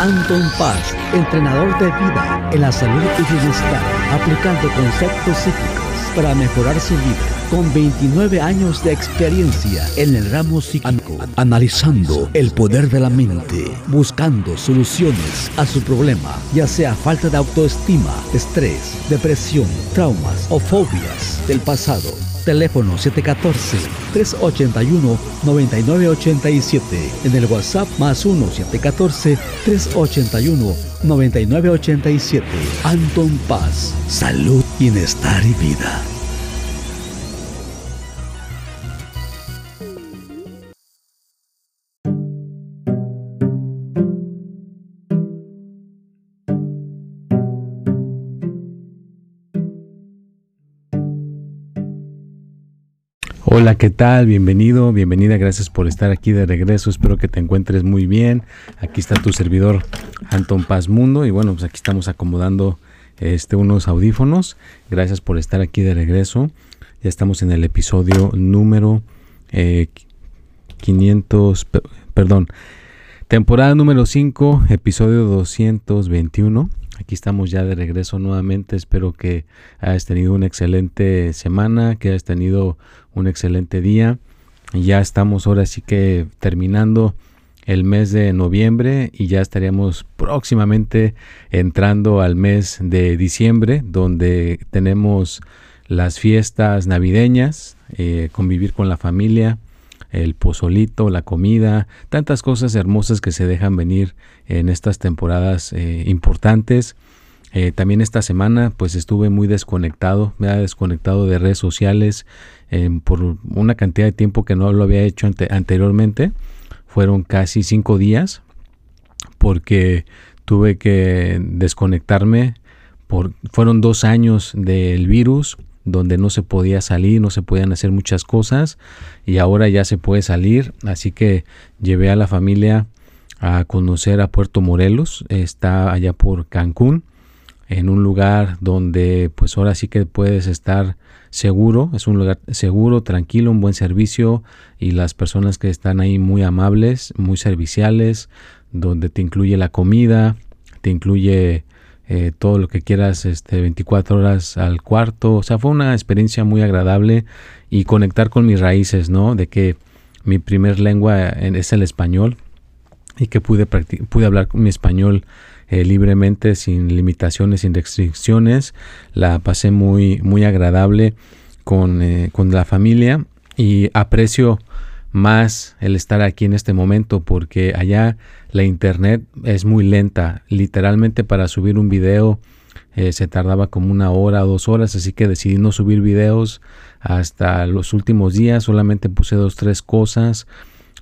Anton Paz, entrenador de vida en la salud y bienestar, aplicando conceptos psíquicos para mejorar su vida con 29 años de experiencia en el ramo psíquico, analizando el poder de la mente, buscando soluciones a su problema, ya sea falta de autoestima, estrés, depresión, traumas o fobias del pasado. Teléfono 714-381-9987. En el WhatsApp más 1-714-381-9987. Anton Paz. Salud, bienestar y vida. Hola, ¿qué tal? Bienvenido, bienvenida, gracias por estar aquí de regreso, espero que te encuentres muy bien. Aquí está tu servidor Anton Paz Mundo y bueno, pues aquí estamos acomodando este, unos audífonos. Gracias por estar aquí de regreso. Ya estamos en el episodio número 500, eh, perdón, temporada número 5, episodio 221. Aquí estamos ya de regreso nuevamente. Espero que hayas tenido una excelente semana, que hayas tenido un excelente día. Ya estamos ahora sí que terminando el mes de noviembre y ya estaríamos próximamente entrando al mes de diciembre donde tenemos las fiestas navideñas, eh, convivir con la familia, el pozolito, la comida, tantas cosas hermosas que se dejan venir en estas temporadas eh, importantes. Eh, también esta semana pues estuve muy desconectado, me ha desconectado de redes sociales por una cantidad de tiempo que no lo había hecho anteriormente. Fueron casi cinco días porque tuve que desconectarme. Por, fueron dos años del virus donde no se podía salir, no se podían hacer muchas cosas y ahora ya se puede salir. Así que llevé a la familia a conocer a Puerto Morelos, está allá por Cancún, en un lugar donde pues ahora sí que puedes estar seguro, es un lugar seguro, tranquilo, un buen servicio y las personas que están ahí muy amables, muy serviciales, donde te incluye la comida, te incluye eh, todo lo que quieras, este, 24 horas al cuarto. O sea, fue una experiencia muy agradable y conectar con mis raíces, ¿no? De que mi primer lengua es el español y que pude, pude hablar mi español eh, libremente, sin limitaciones, sin restricciones. La pasé muy, muy agradable con, eh, con la familia y aprecio más el estar aquí en este momento porque allá la internet es muy lenta. Literalmente para subir un video eh, se tardaba como una hora o dos horas, así que decidí no subir videos hasta los últimos días. Solamente puse dos, tres cosas,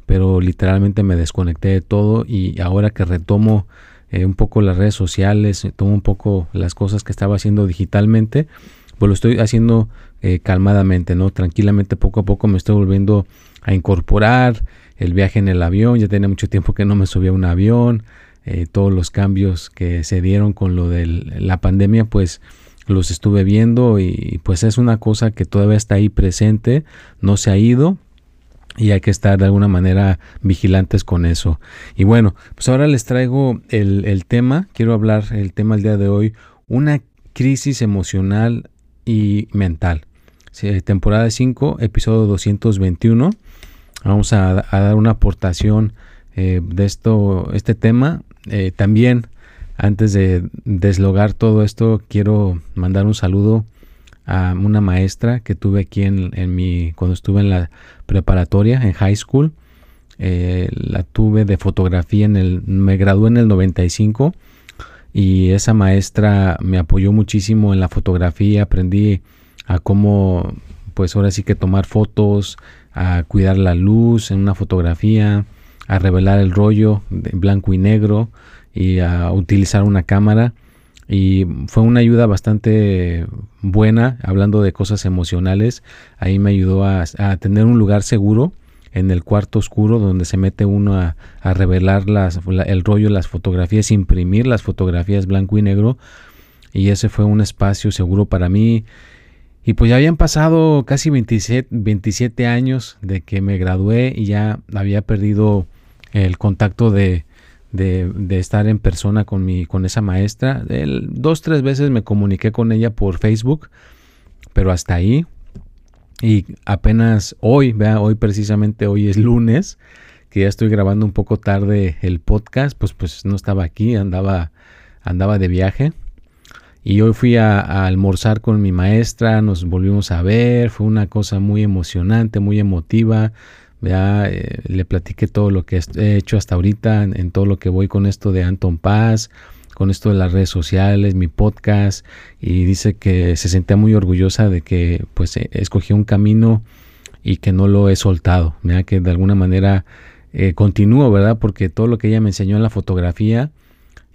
pero literalmente me desconecté de todo y ahora que retomo eh, un poco las redes sociales, tomo un poco las cosas que estaba haciendo digitalmente, pues lo estoy haciendo eh, calmadamente, ¿no? Tranquilamente, poco a poco me estoy volviendo a incorporar el viaje en el avión. Ya tenía mucho tiempo que no me subía a un avión. Eh, todos los cambios que se dieron con lo de la pandemia, pues los estuve viendo y pues es una cosa que todavía está ahí presente, no se ha ido y hay que estar de alguna manera vigilantes con eso. Y bueno, pues ahora les traigo el, tema, quiero hablar el tema el día de hoy, una crisis emocional y mental. temporada 5, episodio 221. Vamos a, dar una aportación eh, de esto, este tema. Eh, también, antes de deslogar todo esto, quiero mandar un saludo a una maestra que tuve aquí en, en mi, cuando estuve en la preparatoria, en high school. Eh, la tuve de fotografía en el, me gradué en el 95 y esa maestra me apoyó muchísimo en la fotografía, aprendí a cómo, pues ahora sí que tomar fotos, a cuidar la luz en una fotografía, a revelar el rollo de blanco y negro y a utilizar una cámara. Y fue una ayuda bastante buena, hablando de cosas emocionales. Ahí me ayudó a, tener un lugar seguro en el cuarto oscuro donde se mete uno a, revelar las, el rollo, las fotografías, imprimir las fotografías blanco y negro. Y ese fue un espacio seguro para mí. Y pues ya habían pasado casi 27, 27 años de que me gradué y ya había perdido el contacto de, de, estar en persona con, mi, con esa maestra. Dos, tres veces me comuniqué con ella por Facebook, pero hasta ahí. Y apenas hoy, vea, hoy precisamente hoy es lunes, que ya estoy grabando un poco tarde el podcast, pues pues no estaba aquí, andaba andaba de viaje. Y hoy fui a, almorzar con mi maestra, nos volvimos a ver, fue una cosa muy emocionante, muy emotiva. Ya, eh, le platiqué todo lo que he hecho hasta ahorita, en, todo lo que voy con esto de Anton Paz, con esto de las redes sociales, mi podcast, y dice que se sentía muy orgullosa de que pues eh, escogí un camino y que no lo he soltado, ¿verdad? que de alguna manera eh, continúo, ¿verdad? Porque todo lo que ella me enseñó en la fotografía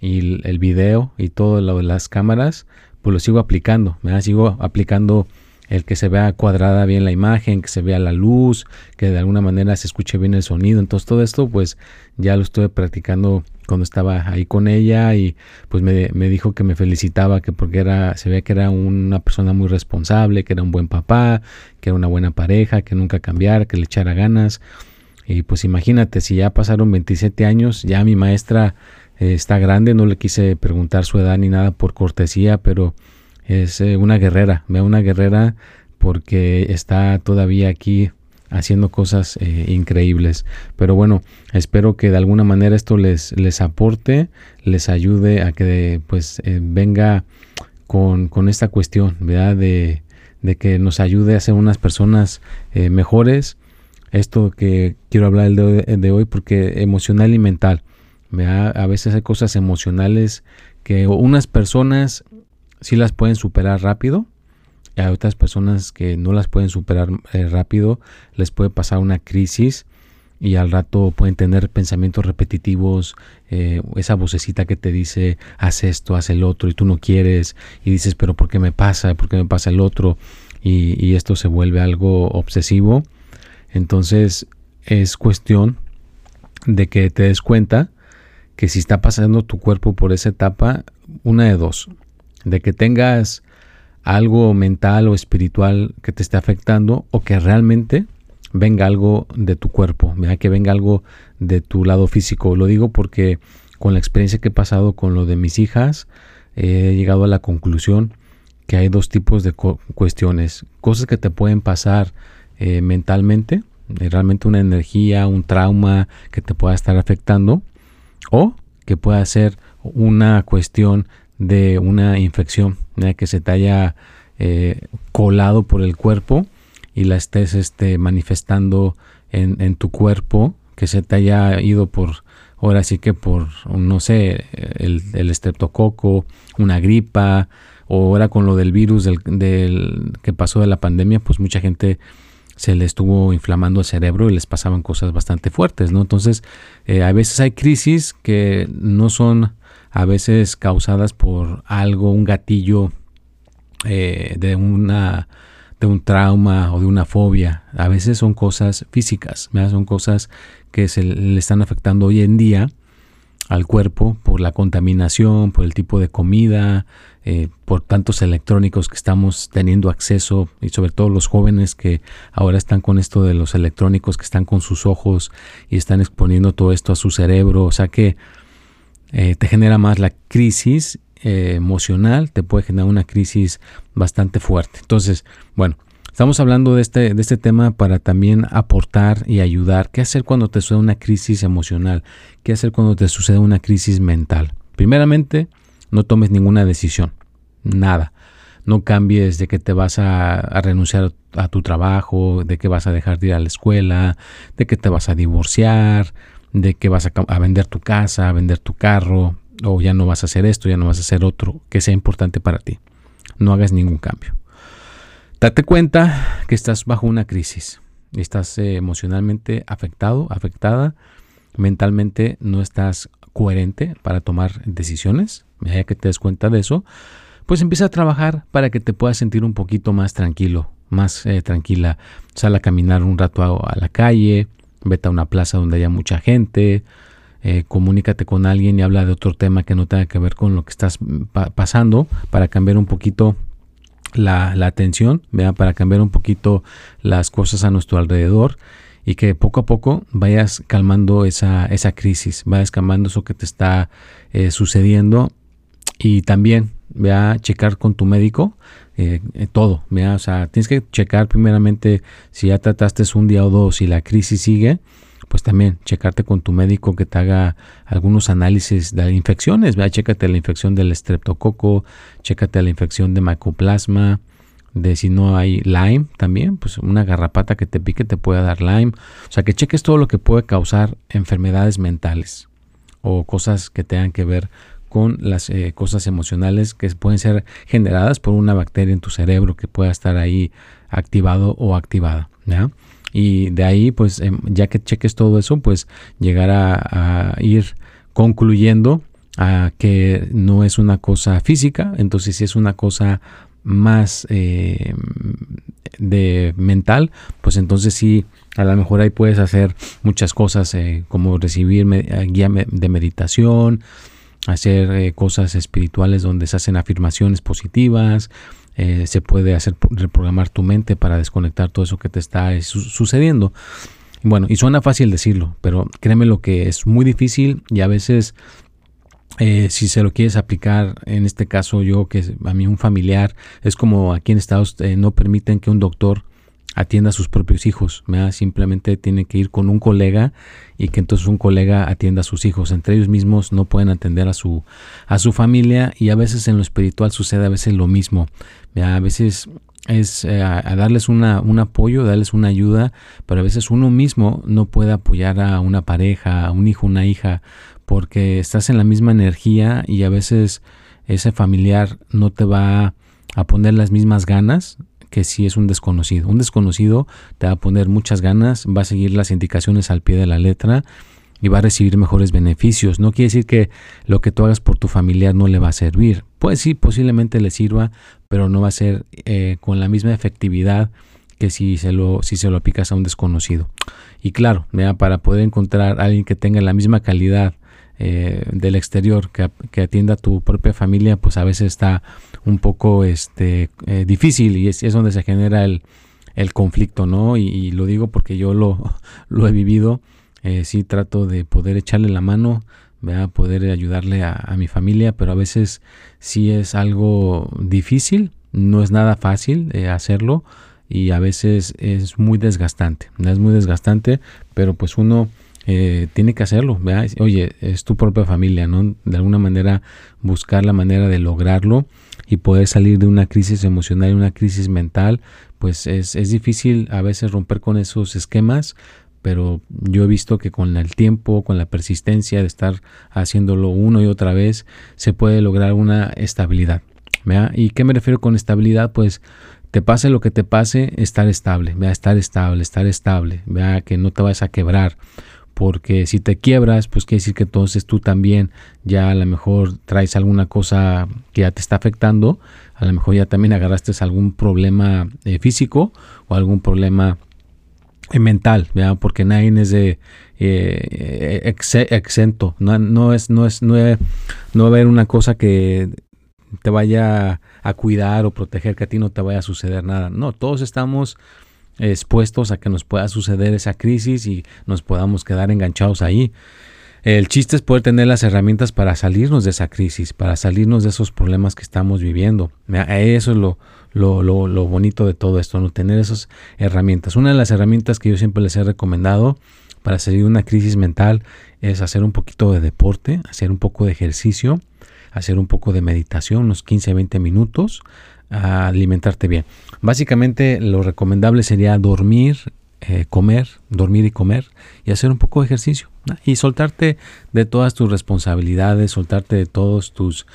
y el, video y de las cámaras, pues lo sigo aplicando, ¿verdad? Sigo aplicando el que se vea cuadrada bien la imagen, que se vea la luz, que de alguna manera se escuche bien el sonido. Entonces todo esto pues ya lo estuve practicando cuando estaba ahí con ella y pues me, me, dijo que me felicitaba que porque era se veía que era una persona muy responsable, que era un buen papá, que era una buena pareja, que nunca cambiara, que le echara ganas. Y pues imagínate, si ya pasaron 27 años, ya mi maestra eh, está grande, no le quise preguntar su edad ni nada por cortesía, pero es eh, una guerrera, vea una guerrera porque está todavía aquí haciendo cosas eh, increíbles. Pero bueno, espero que de alguna manera esto les, les aporte, les ayude a que pues venga con, con, esta cuestión, ¿verdad? De, de, que nos ayude a ser unas personas mejores esto que quiero hablar el de, hoy porque emocional y mental. A veces hay cosas emocionales que unas personas sí las pueden superar rápido y hay otras personas que no las pueden superar eh, rápido. Les puede pasar una crisis y al rato pueden tener pensamientos repetitivos, eh, esa vocecita que te dice, haz esto, haz el otro, y tú no quieres, y dices, pero ¿por qué me pasa? ¿Por qué me pasa el otro? Y esto se vuelve algo obsesivo entonces es cuestión de que te des cuenta que si está pasando tu cuerpo por esa etapa, una de dos, de que tengas algo mental o espiritual que te esté afectando o que realmente venga algo de tu cuerpo, que venga algo de tu lado físico. Lo digo porque con la experiencia que he pasado con lo de mis hijas, he llegado a la conclusión que hay dos tipos de cuestiones, cosas que te pueden pasar eh, mentalmente, eh, realmente una energía, un trauma que te pueda estar afectando, o que pueda ser una cuestión de una infección que se te haya eh, colado por el cuerpo y la estés este, manifestando en, tu cuerpo, que se te haya ido por, ahora sí que por, no sé, el, el estreptococo, una gripa, o ahora con lo del virus del, que pasó de la pandemia, pues mucha gente se le estuvo inflamando el cerebro y les pasaban cosas bastante fuertes, ¿no? Entonces, eh, a veces hay crisis que no son a veces causadas por algo, un gatillo eh, de una de un trauma o de una fobia. A veces son cosas físicas, son cosas que se le están afectando hoy en día al cuerpo por la contaminación, por el tipo de comida, eh, por tantos electrónicos que estamos teniendo acceso y sobre todo los jóvenes que ahora están con esto de los electrónicos, que están con sus ojos y están exponiendo todo esto a su cerebro, o sea que eh, te genera más la crisis eh, emocional, te puede generar una crisis bastante fuerte. Entonces, bueno, Estamos hablando de este, de este tema para también aportar y ayudar. ¿Qué hacer cuando te sucede una crisis emocional? ¿Qué hacer cuando te sucede una crisis mental? Primeramente, no tomes ninguna decisión. Nada. No cambies de que te vas a, renunciar a tu trabajo, de que vas a dejar de ir a la escuela, de que te vas a divorciar, de que vas a, vender tu casa, a vender tu carro, o ya no vas a hacer esto, ya no vas a hacer otro, que sea importante para ti. No hagas ningún cambio. Date cuenta que estás bajo una crisis. Estás eh, emocionalmente afectado, afectada. Mentalmente no estás coherente para tomar decisiones. Ya que te des cuenta de eso, pues empieza a trabajar para que te puedas sentir un poquito más tranquilo, más eh, tranquila. Sal a caminar un rato a, la calle, vete a una plaza donde haya mucha gente, eh, comunícate con alguien y habla de otro tema que no tenga que ver con lo que estás mm, pasando para cambiar un poquito la, atención, para cambiar un poquito las cosas a nuestro alrededor y que poco a poco vayas calmando esa, esa crisis, vayas calmando eso que te está eh, sucediendo y también ve a checar con tu médico eh, eh, todo, o sea, tienes que checar primeramente si ya trataste un día o dos y la crisis sigue, pues también checarte con tu médico que te haga algunos análisis de infecciones, vea, chécate la infección del estreptococo, chécate la infección de mycoplasma, de si no hay Lyme también, pues una garrapata que te pique te puede dar Lyme. O sea, que cheques todo lo que puede causar enfermedades mentales o cosas que tengan que ver con las eh, cosas emocionales que pueden ser generadas por una bacteria en tu cerebro que pueda estar ahí activado o activada. Y de ahí, pues em, ya que cheques todo eso, pues llegar a, ir concluyendo a que no es una cosa física, entonces si es una cosa más eh, de mental, pues entonces sí, a lo mejor ahí puedes hacer muchas cosas eh, como recibir eh, guía de meditación, hacer cosas espirituales donde se hacen afirmaciones positivas, se puede hacer reprogramar tu mente para desconectar todo eso que te está sucediendo. Bueno, y suena fácil decirlo, pero créeme lo que es muy difícil y a veces eh, si se lo quieres aplicar, en este caso yo, que a mí un familiar, es como aquí en Estados eh, no permiten que un doctor atienda a sus propios hijos, simplemente tiene que ir con un colega y que entonces un colega atienda a sus hijos. Entre ellos mismos no pueden atender a su, a su familia y a veces en lo espiritual sucede a veces lo mismo. A veces es eh, a darles una, un apoyo, darles una ayuda, pero a veces uno mismo no puede apoyar a una pareja, a un hijo, una hija, porque estás en la misma energía y a veces ese familiar no te va a poner las mismas ganas que si es un desconocido. Un desconocido te va a poner muchas ganas, va a seguir las indicaciones al pie de la letra y va a recibir mejores beneficios. No quiere decir que lo que tú hagas por tu familiar no le va a servir. Pues sí, posiblemente le sirva, pero no va a ser eh, con la misma efectividad que si se lo, si se lo aplicas a un desconocido. Y claro, para poder encontrar a alguien que tenga la misma calidad eh, del exterior que, atienda a tu propia familia, pues a veces está un poco este, eh, difícil y es, donde se genera el, conflicto, ¿no? Y, lo digo porque yo lo, lo he vivido, eh, sí trato de poder echarle la mano, a poder ayudarle a, mi familia, pero a veces sí es algo difícil, no es nada fácil hacerlo y a veces es muy desgastante, es muy desgastante, pero pues uno eh, tiene que hacerlo. Oye, es tu propia familia, ¿no? De alguna manera buscar la manera de lograrlo y poder salir de una crisis emocional y una crisis mental, pues es, es difícil a veces romper con esos esquemas, pero yo he visto que con el tiempo, con la persistencia de estar haciéndolo uno y otra vez, se puede lograr una estabilidad. ¿Y qué me refiero con estabilidad? Pues te pase lo que te pase, estar estable, vea, estar estable, estar estable, vea que no te vayas a quebrar porque si te quiebras, pues quiere decir que entonces tú también ya a lo mejor traes alguna cosa que ya te está afectando, a lo mejor ya también agarraste algún problema eh, físico o algún problema eh, mental, ¿verdad? porque nadie es de eh, exento, no, no, es, no, es, no, no va a haber una cosa que te vaya a cuidar o proteger, que a ti no te vaya a suceder nada, no, todos estamos expuestos a que nos pueda suceder esa crisis y nos podamos quedar enganchados ahí. El chiste es poder tener las herramientas para salirnos de esa crisis, para salirnos de esos problemas que estamos viviendo. Eso es lo, lo, lo, bonito de todo esto, no tener esas herramientas. Una de las herramientas que yo siempre les he recomendado para salir de una crisis mental es hacer un poquito de deporte, hacer un poco de ejercicio, hacer un poco de meditación, unos 15, 20 minutos, alimentarte bien. Básicamente lo recomendable sería dormir, eh, comer, dormir y comer y hacer un poco de ejercicio y soltarte de todas tus responsabilidades, soltarte de todos tus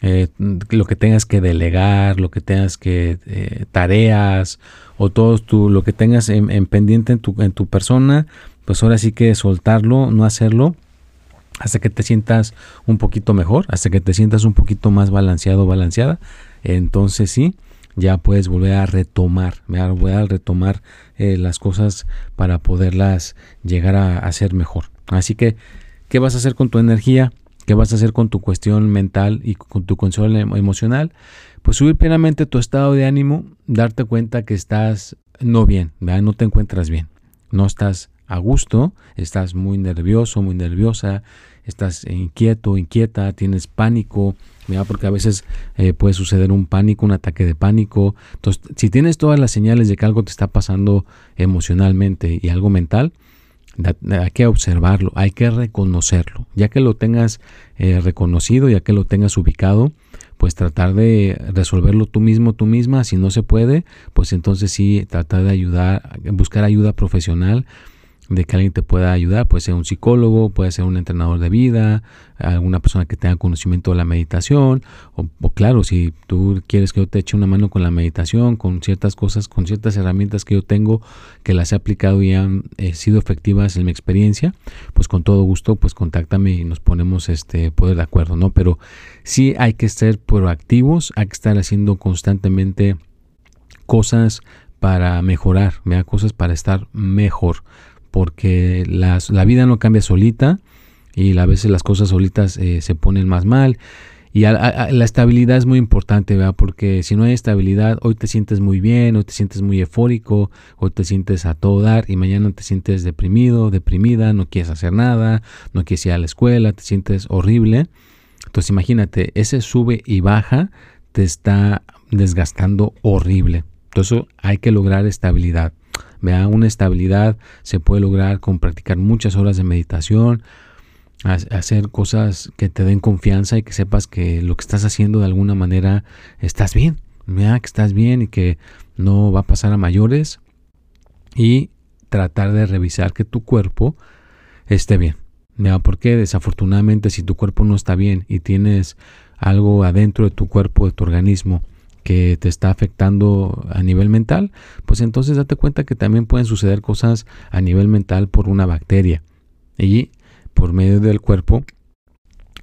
eh, lo que tengas que delegar, lo que tengas que eh, tareas o todo tu, lo que tengas en, pendiente en tu, en tu persona, pues ahora sí que soltarlo, no hacerlo hasta que te sientas un poquito mejor, hasta que te sientas un poquito más balanceado, balanceada entonces sí, ya puedes volver a retomar, volver a retomar eh, las cosas para poderlas llegar a hacer mejor. Así que, ¿qué vas a hacer con tu energía? ¿Qué vas a hacer con tu cuestión mental y con tu consuelo emocional? Pues subir plenamente tu estado de ánimo, darte cuenta que estás no bien, no te encuentras bien, no estás a gusto, estás muy nervioso, muy nerviosa, estás inquieto, inquieta, tienes pánico, porque a veces eh, puede suceder un pánico, un ataque de pánico. Entonces, si tienes todas las señales de que algo te está pasando emocionalmente y algo mental, hay que observarlo, hay que reconocerlo. Ya que lo tengas eh, reconocido, ya que lo tengas ubicado, pues tratar de resolverlo tú mismo, tú misma. Si no se puede, pues entonces sí, tratar de ayudar, buscar ayuda profesional de que alguien te pueda ayudar, puede ser un psicólogo, puede ser un entrenador de vida, alguna persona que tenga conocimiento de la meditación, o, claro, si tú quieres que yo te eche una mano con la meditación, con ciertas cosas, con ciertas herramientas que yo tengo, que las he aplicado y han eh, sido efectivas en mi experiencia, pues con todo gusto, pues contáctame y nos ponemos este poder de acuerdo, ¿no? Pero sí hay que ser proactivos, hay que estar haciendo constantemente cosas para mejorar, ¿verdad? cosas para estar mejor porque la vida no cambia solita y a veces las cosas solitas eh, se ponen más mal. Y la estabilidad es muy importante, ¿verdad? Porque si no hay estabilidad, hoy te sientes muy bien, hoy te sientes muy eufórico, hoy te sientes a todo dar y mañana te sientes deprimido, deprimida, no quieres hacer nada, no quieres ir a la escuela, te sientes horrible. Entonces imagínate, ese sube y baja te está desgastando horrible. Entonces hay que lograr estabilidad. Vea, una estabilidad se puede lograr con practicar muchas horas de meditación, hacer cosas que te den confianza y que sepas que lo que estás haciendo de alguna manera estás bien, vea que estás bien y que no va a pasar a mayores y tratar de revisar que tu cuerpo esté bien. Vea, porque desafortunadamente si tu cuerpo no está bien y tienes algo adentro de tu cuerpo, de tu organismo, que te está afectando a nivel mental, pues entonces date cuenta que también pueden suceder cosas a nivel mental por una bacteria. Y por medio del cuerpo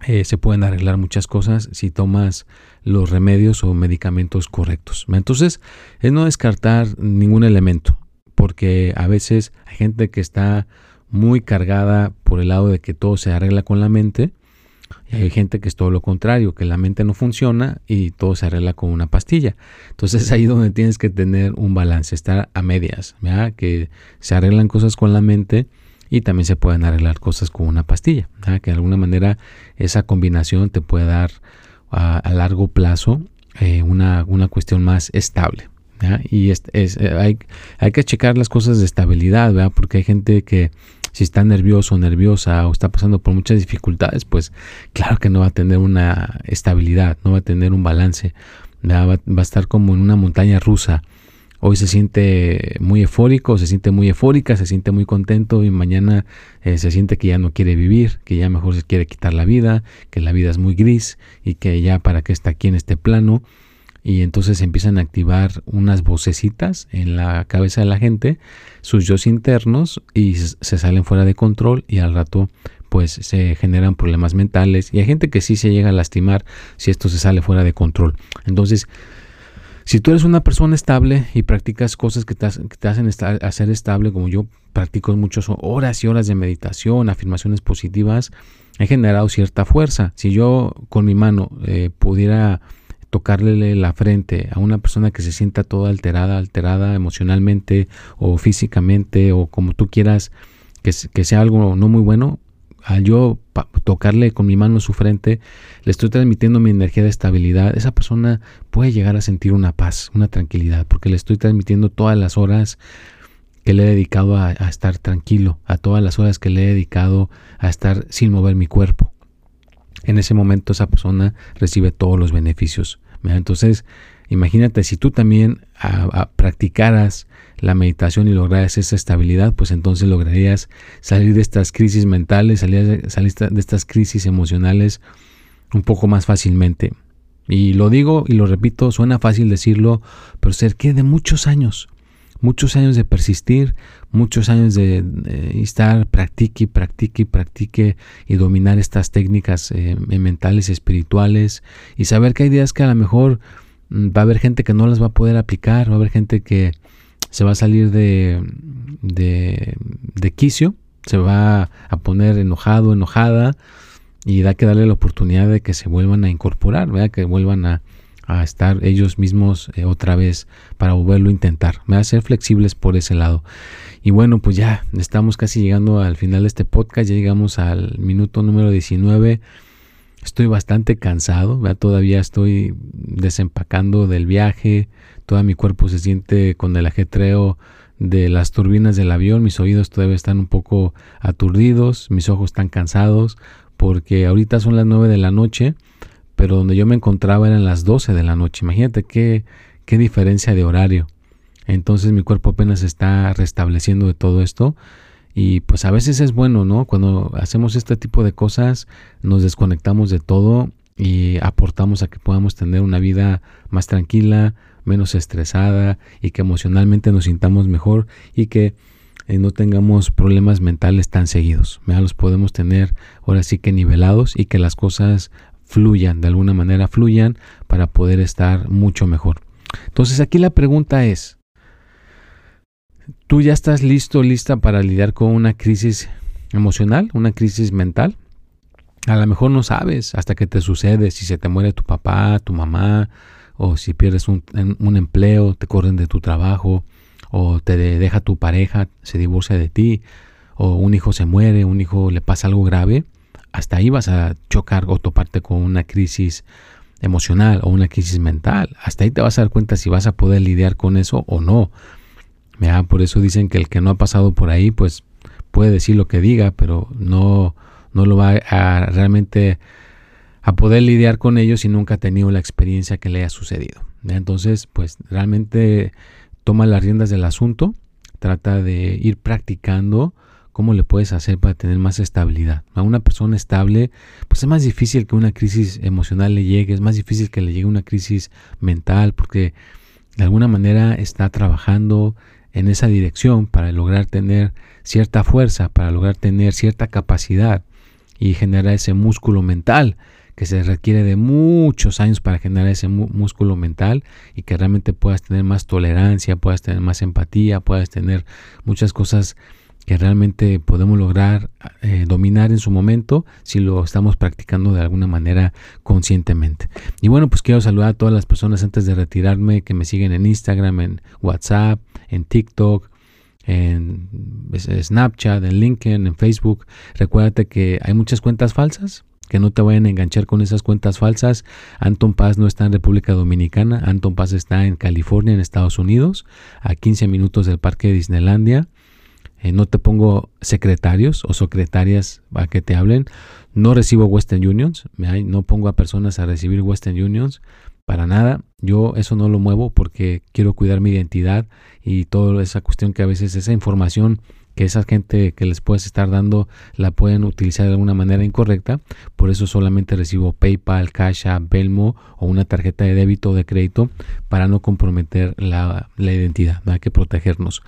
eh, se pueden arreglar muchas cosas si tomas los remedios o medicamentos correctos. Entonces es no descartar ningún elemento, porque a veces hay gente que está muy cargada por el lado de que todo se arregla con la mente y hay gente que es todo lo contrario, que la mente no funciona y todo se arregla con una pastilla. Entonces es ahí donde tienes que tener un balance, estar a medias, que se arreglan cosas con la mente y también se pueden arreglar cosas con una pastilla, que de alguna manera esa combinación te puede dar a, largo plazo eh, una, una, cuestión más estable. Y es, eh, hay, hay, que checar las cosas de estabilidad, ¿verdad? porque hay gente que si está nervioso o nerviosa o está pasando por muchas dificultades, pues claro que no va a tener una estabilidad, no va a tener un balance, va, a estar como en una montaña rusa. Hoy se siente muy eufórico, se siente muy eufórica, se siente muy contento y mañana eh, se siente que ya no quiere vivir, que ya mejor se quiere quitar la vida, que la vida es muy gris y que ya para qué está aquí en este plano y entonces empiezan a activar unas vocecitas en la cabeza de la gente, sus yo internos y se salen fuera de control y al rato pues se generan problemas mentales y hay gente que sí se llega a lastimar si esto se sale fuera de control. Entonces, si tú eres una persona estable y practicas cosas que te, hacen estar, hacer estable, como yo practico muchas horas y horas de meditación, afirmaciones positivas, he generado cierta fuerza. Si yo con mi mano eh, pudiera tocarle la frente a una persona que se sienta toda alterada, alterada emocionalmente o físicamente o como tú quieras, que, sea algo no muy bueno, al yo tocarle con mi mano su frente, le estoy transmitiendo mi energía de estabilidad, esa persona puede llegar a sentir una paz, una tranquilidad, porque le estoy transmitiendo todas las horas que le he dedicado a estar tranquilo, a todas las horas que le he dedicado a estar sin mover mi cuerpo en ese momento esa persona recibe todos los beneficios. Entonces, imagínate si tú también practicaras la meditación y lograras esa estabilidad, pues entonces lograrías salir de estas crisis mentales, salir, de estas crisis emocionales un poco más fácilmente. Y lo digo y lo repito, suena fácil decirlo, pero requiere de muchos años muchos años de persistir, muchos años de, estar, practique, practique, practique y dominar estas técnicas eh, mentales, espirituales y saber que hay días que a lo mejor mm, va a haber gente que no las va a poder aplicar, va a haber gente que se va a salir de, de, de quicio, se va a poner enojado, enojada y da que darle la oportunidad de que se vuelvan a incorporar, ¿verdad? que vuelvan a, a estar ellos mismos eh, otra vez para volverlo a intentar. Me a ser flexibles por ese lado. Y bueno, pues ya estamos casi llegando al final de este podcast, ya llegamos al minuto número 19. Estoy bastante cansado, todavía estoy desempacando del viaje, todo mi cuerpo se siente con el ajetreo de las turbinas del avión, mis oídos todavía están un poco aturdidos, mis ojos están cansados, porque ahorita son las 9 de la noche, pero donde yo me encontraba eran las 12 de la noche. Imagínate qué, qué diferencia de horario. Entonces mi cuerpo apenas está restableciendo de todo esto. Y pues a veces es bueno, ¿no? Cuando hacemos este tipo de cosas, nos desconectamos de todo y aportamos a que podamos tener una vida más tranquila, menos estresada y que emocionalmente nos sintamos mejor y que eh, no tengamos problemas mentales tan seguidos. Los podemos tener ahora sí que nivelados y que las cosas fluyan, de alguna manera fluyan para poder estar mucho mejor. Entonces aquí la pregunta es, ¿Tú ya estás listo, lista para lidiar con una crisis emocional, una crisis mental? A lo mejor no sabes hasta que te sucede, si se te muere tu papá, tu mamá, o si pierdes un, empleo, te corren de tu trabajo, o te deja tu pareja, se divorcia de ti, o un hijo se muere, un hijo le pasa algo grave, hasta ahí vas a chocar o toparte con una crisis emocional o una crisis mental. Hasta ahí te vas a dar cuenta si vas a poder lidiar con eso o no. Por eso dicen que el que no ha pasado por ahí, pues puede decir lo que diga, pero no, no lo va a realmente a poder lidiar con ellos si nunca ha tenido la experiencia que le haya sucedido. Entonces, pues realmente toma las riendas del asunto, trata de ir practicando cómo le puedes hacer para tener más estabilidad. A una persona estable, pues es más difícil que una crisis emocional le llegue, es más difícil que le llegue una crisis mental, porque de alguna manera está trabajando, en esa dirección para lograr tener cierta fuerza, para lograr tener cierta capacidad y generar ese músculo mental que se requiere de muchos años para generar ese músculo mental y que realmente puedas tener más tolerancia, puedas tener más empatía, puedas tener muchas cosas que realmente podemos lograr eh, dominar en su momento si lo estamos practicando de alguna manera conscientemente. Y bueno, pues quiero saludar a todas las personas antes de retirarme que me siguen en Instagram, en WhatsApp, en TikTok, en Snapchat, en LinkedIn, en Facebook. Recuérdate que hay muchas cuentas falsas, que no te vayan a enganchar con esas cuentas falsas. Anton Paz no está en República Dominicana, Anton Paz está en California, en Estados Unidos, a 15 minutos del Parque de Disneylandia. Eh, no te pongo secretarios o secretarias para que te hablen. No recibo Western Unions, no pongo a personas a recibir Western Unions para nada. Yo eso no lo muevo porque quiero cuidar mi identidad y toda esa cuestión que a veces esa información que esa gente que les puedes estar dando la pueden utilizar de alguna manera incorrecta. Por eso solamente recibo PayPal, Cash Belmo o una tarjeta de débito o de crédito para no comprometer la, la identidad. Hay que protegernos.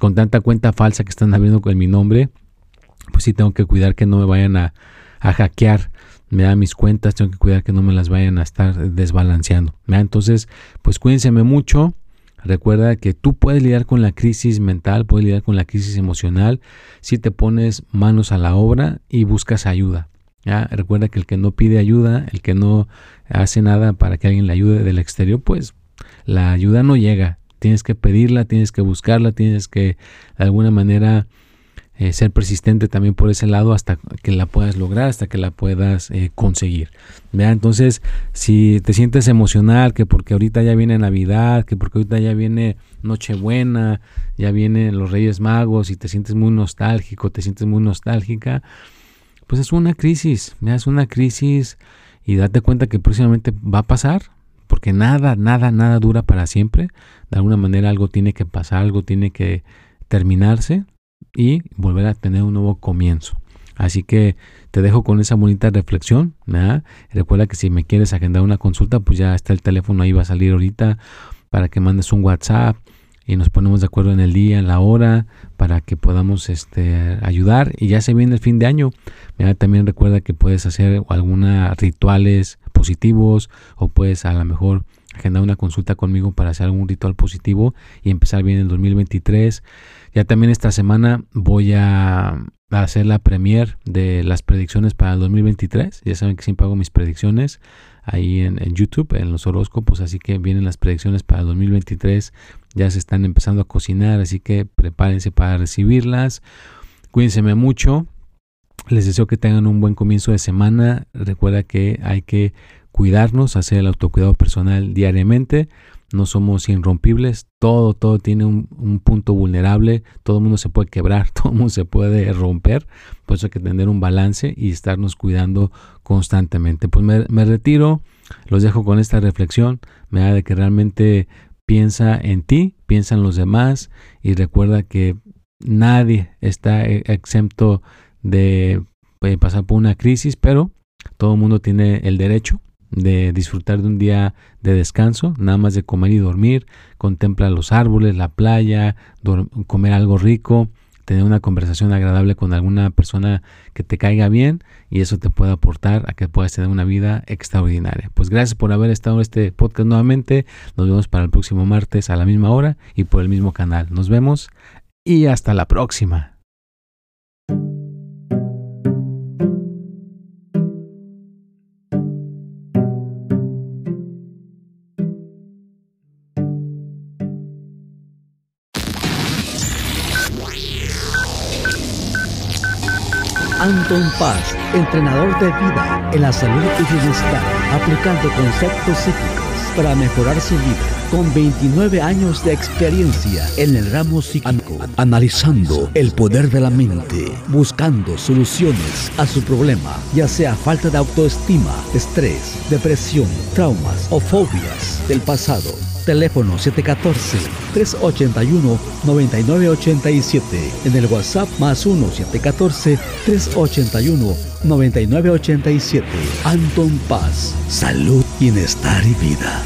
Con tanta cuenta falsa que están abriendo con mi nombre, pues sí tengo que cuidar que no me vayan a, a hackear me da mis cuentas, tengo que cuidar que no me las vayan a estar desbalanceando. Entonces, pues cuídense mucho. Recuerda que tú puedes lidiar con la crisis mental, puedes lidiar con la crisis emocional si te pones manos a la obra y buscas ayuda. ¿ya? Recuerda que el que no pide ayuda, el que no hace nada para que alguien le ayude del exterior, pues la ayuda no llega. Tienes que pedirla, tienes que buscarla, tienes que de alguna manera eh, ser persistente también por ese lado hasta que la puedas lograr, hasta que la puedas eh, conseguir. Entonces, si te sientes emocional, que porque ahorita ya viene Navidad, que porque ahorita ya viene Nochebuena, ya vienen los Reyes Magos y te sientes muy nostálgico, te sientes muy nostálgica, pues es una crisis, es una crisis y date cuenta que próximamente va a pasar, porque nada, nada, nada dura para siempre. De alguna manera algo tiene que pasar, algo tiene que terminarse y volver a tener un nuevo comienzo. Así que te dejo con esa bonita reflexión. Recuerda que si me quieres agendar una consulta, pues ya está el teléfono ahí, va a salir ahorita para que mandes un WhatsApp y nos ponemos de acuerdo en el día, en la hora, para que podamos este, ayudar. Y ya se viene el fin de año. También recuerda que puedes hacer algunos rituales positivos o puedes a lo mejor agendar una consulta conmigo para hacer algún ritual positivo y empezar bien el 2023. Ya también esta semana voy a hacer la premier de las predicciones para el 2023. Ya saben que siempre hago mis predicciones ahí en, YouTube, en los horóscopos, así que vienen las predicciones para el 2023, ya se están empezando a cocinar, así que prepárense para recibirlas. Cuídense mucho. Les deseo que tengan un buen comienzo de semana. Recuerda que hay que cuidarnos, hacer el autocuidado personal diariamente. No somos irrompibles, todo, todo tiene un, punto vulnerable, todo el mundo se puede quebrar, todo el mundo se puede romper, por eso hay que tener un balance y estarnos cuidando constantemente. Pues me, retiro, los dejo con esta reflexión, me da de que realmente piensa en ti, piensa en los demás. Y recuerda que nadie está e, exento de pasar por una crisis, pero todo el mundo tiene el derecho de disfrutar de un día de descanso, nada más de comer y dormir, contempla los árboles, la playa, comer algo rico, tener una conversación agradable con alguna persona que te caiga bien y eso te puede aportar a que puedas tener una vida extraordinaria. Pues gracias por haber estado en este podcast nuevamente. Nos vemos para el próximo martes a la misma hora y por el mismo canal. Nos vemos y hasta la próxima. Anton Paz, entrenador de vida en la salud y bienestar, aplicando conceptos psíquicos para mejorar su vida. Con 29 años de experiencia en el ramo psíquico, analizando el poder de la mente, buscando soluciones a su problema, ya sea falta de autoestima, estrés, depresión, traumas o fobias del pasado Teléfono 714-381-9987. En el WhatsApp más 1-714-381-9987. Anton Paz. Salud, bienestar y vida.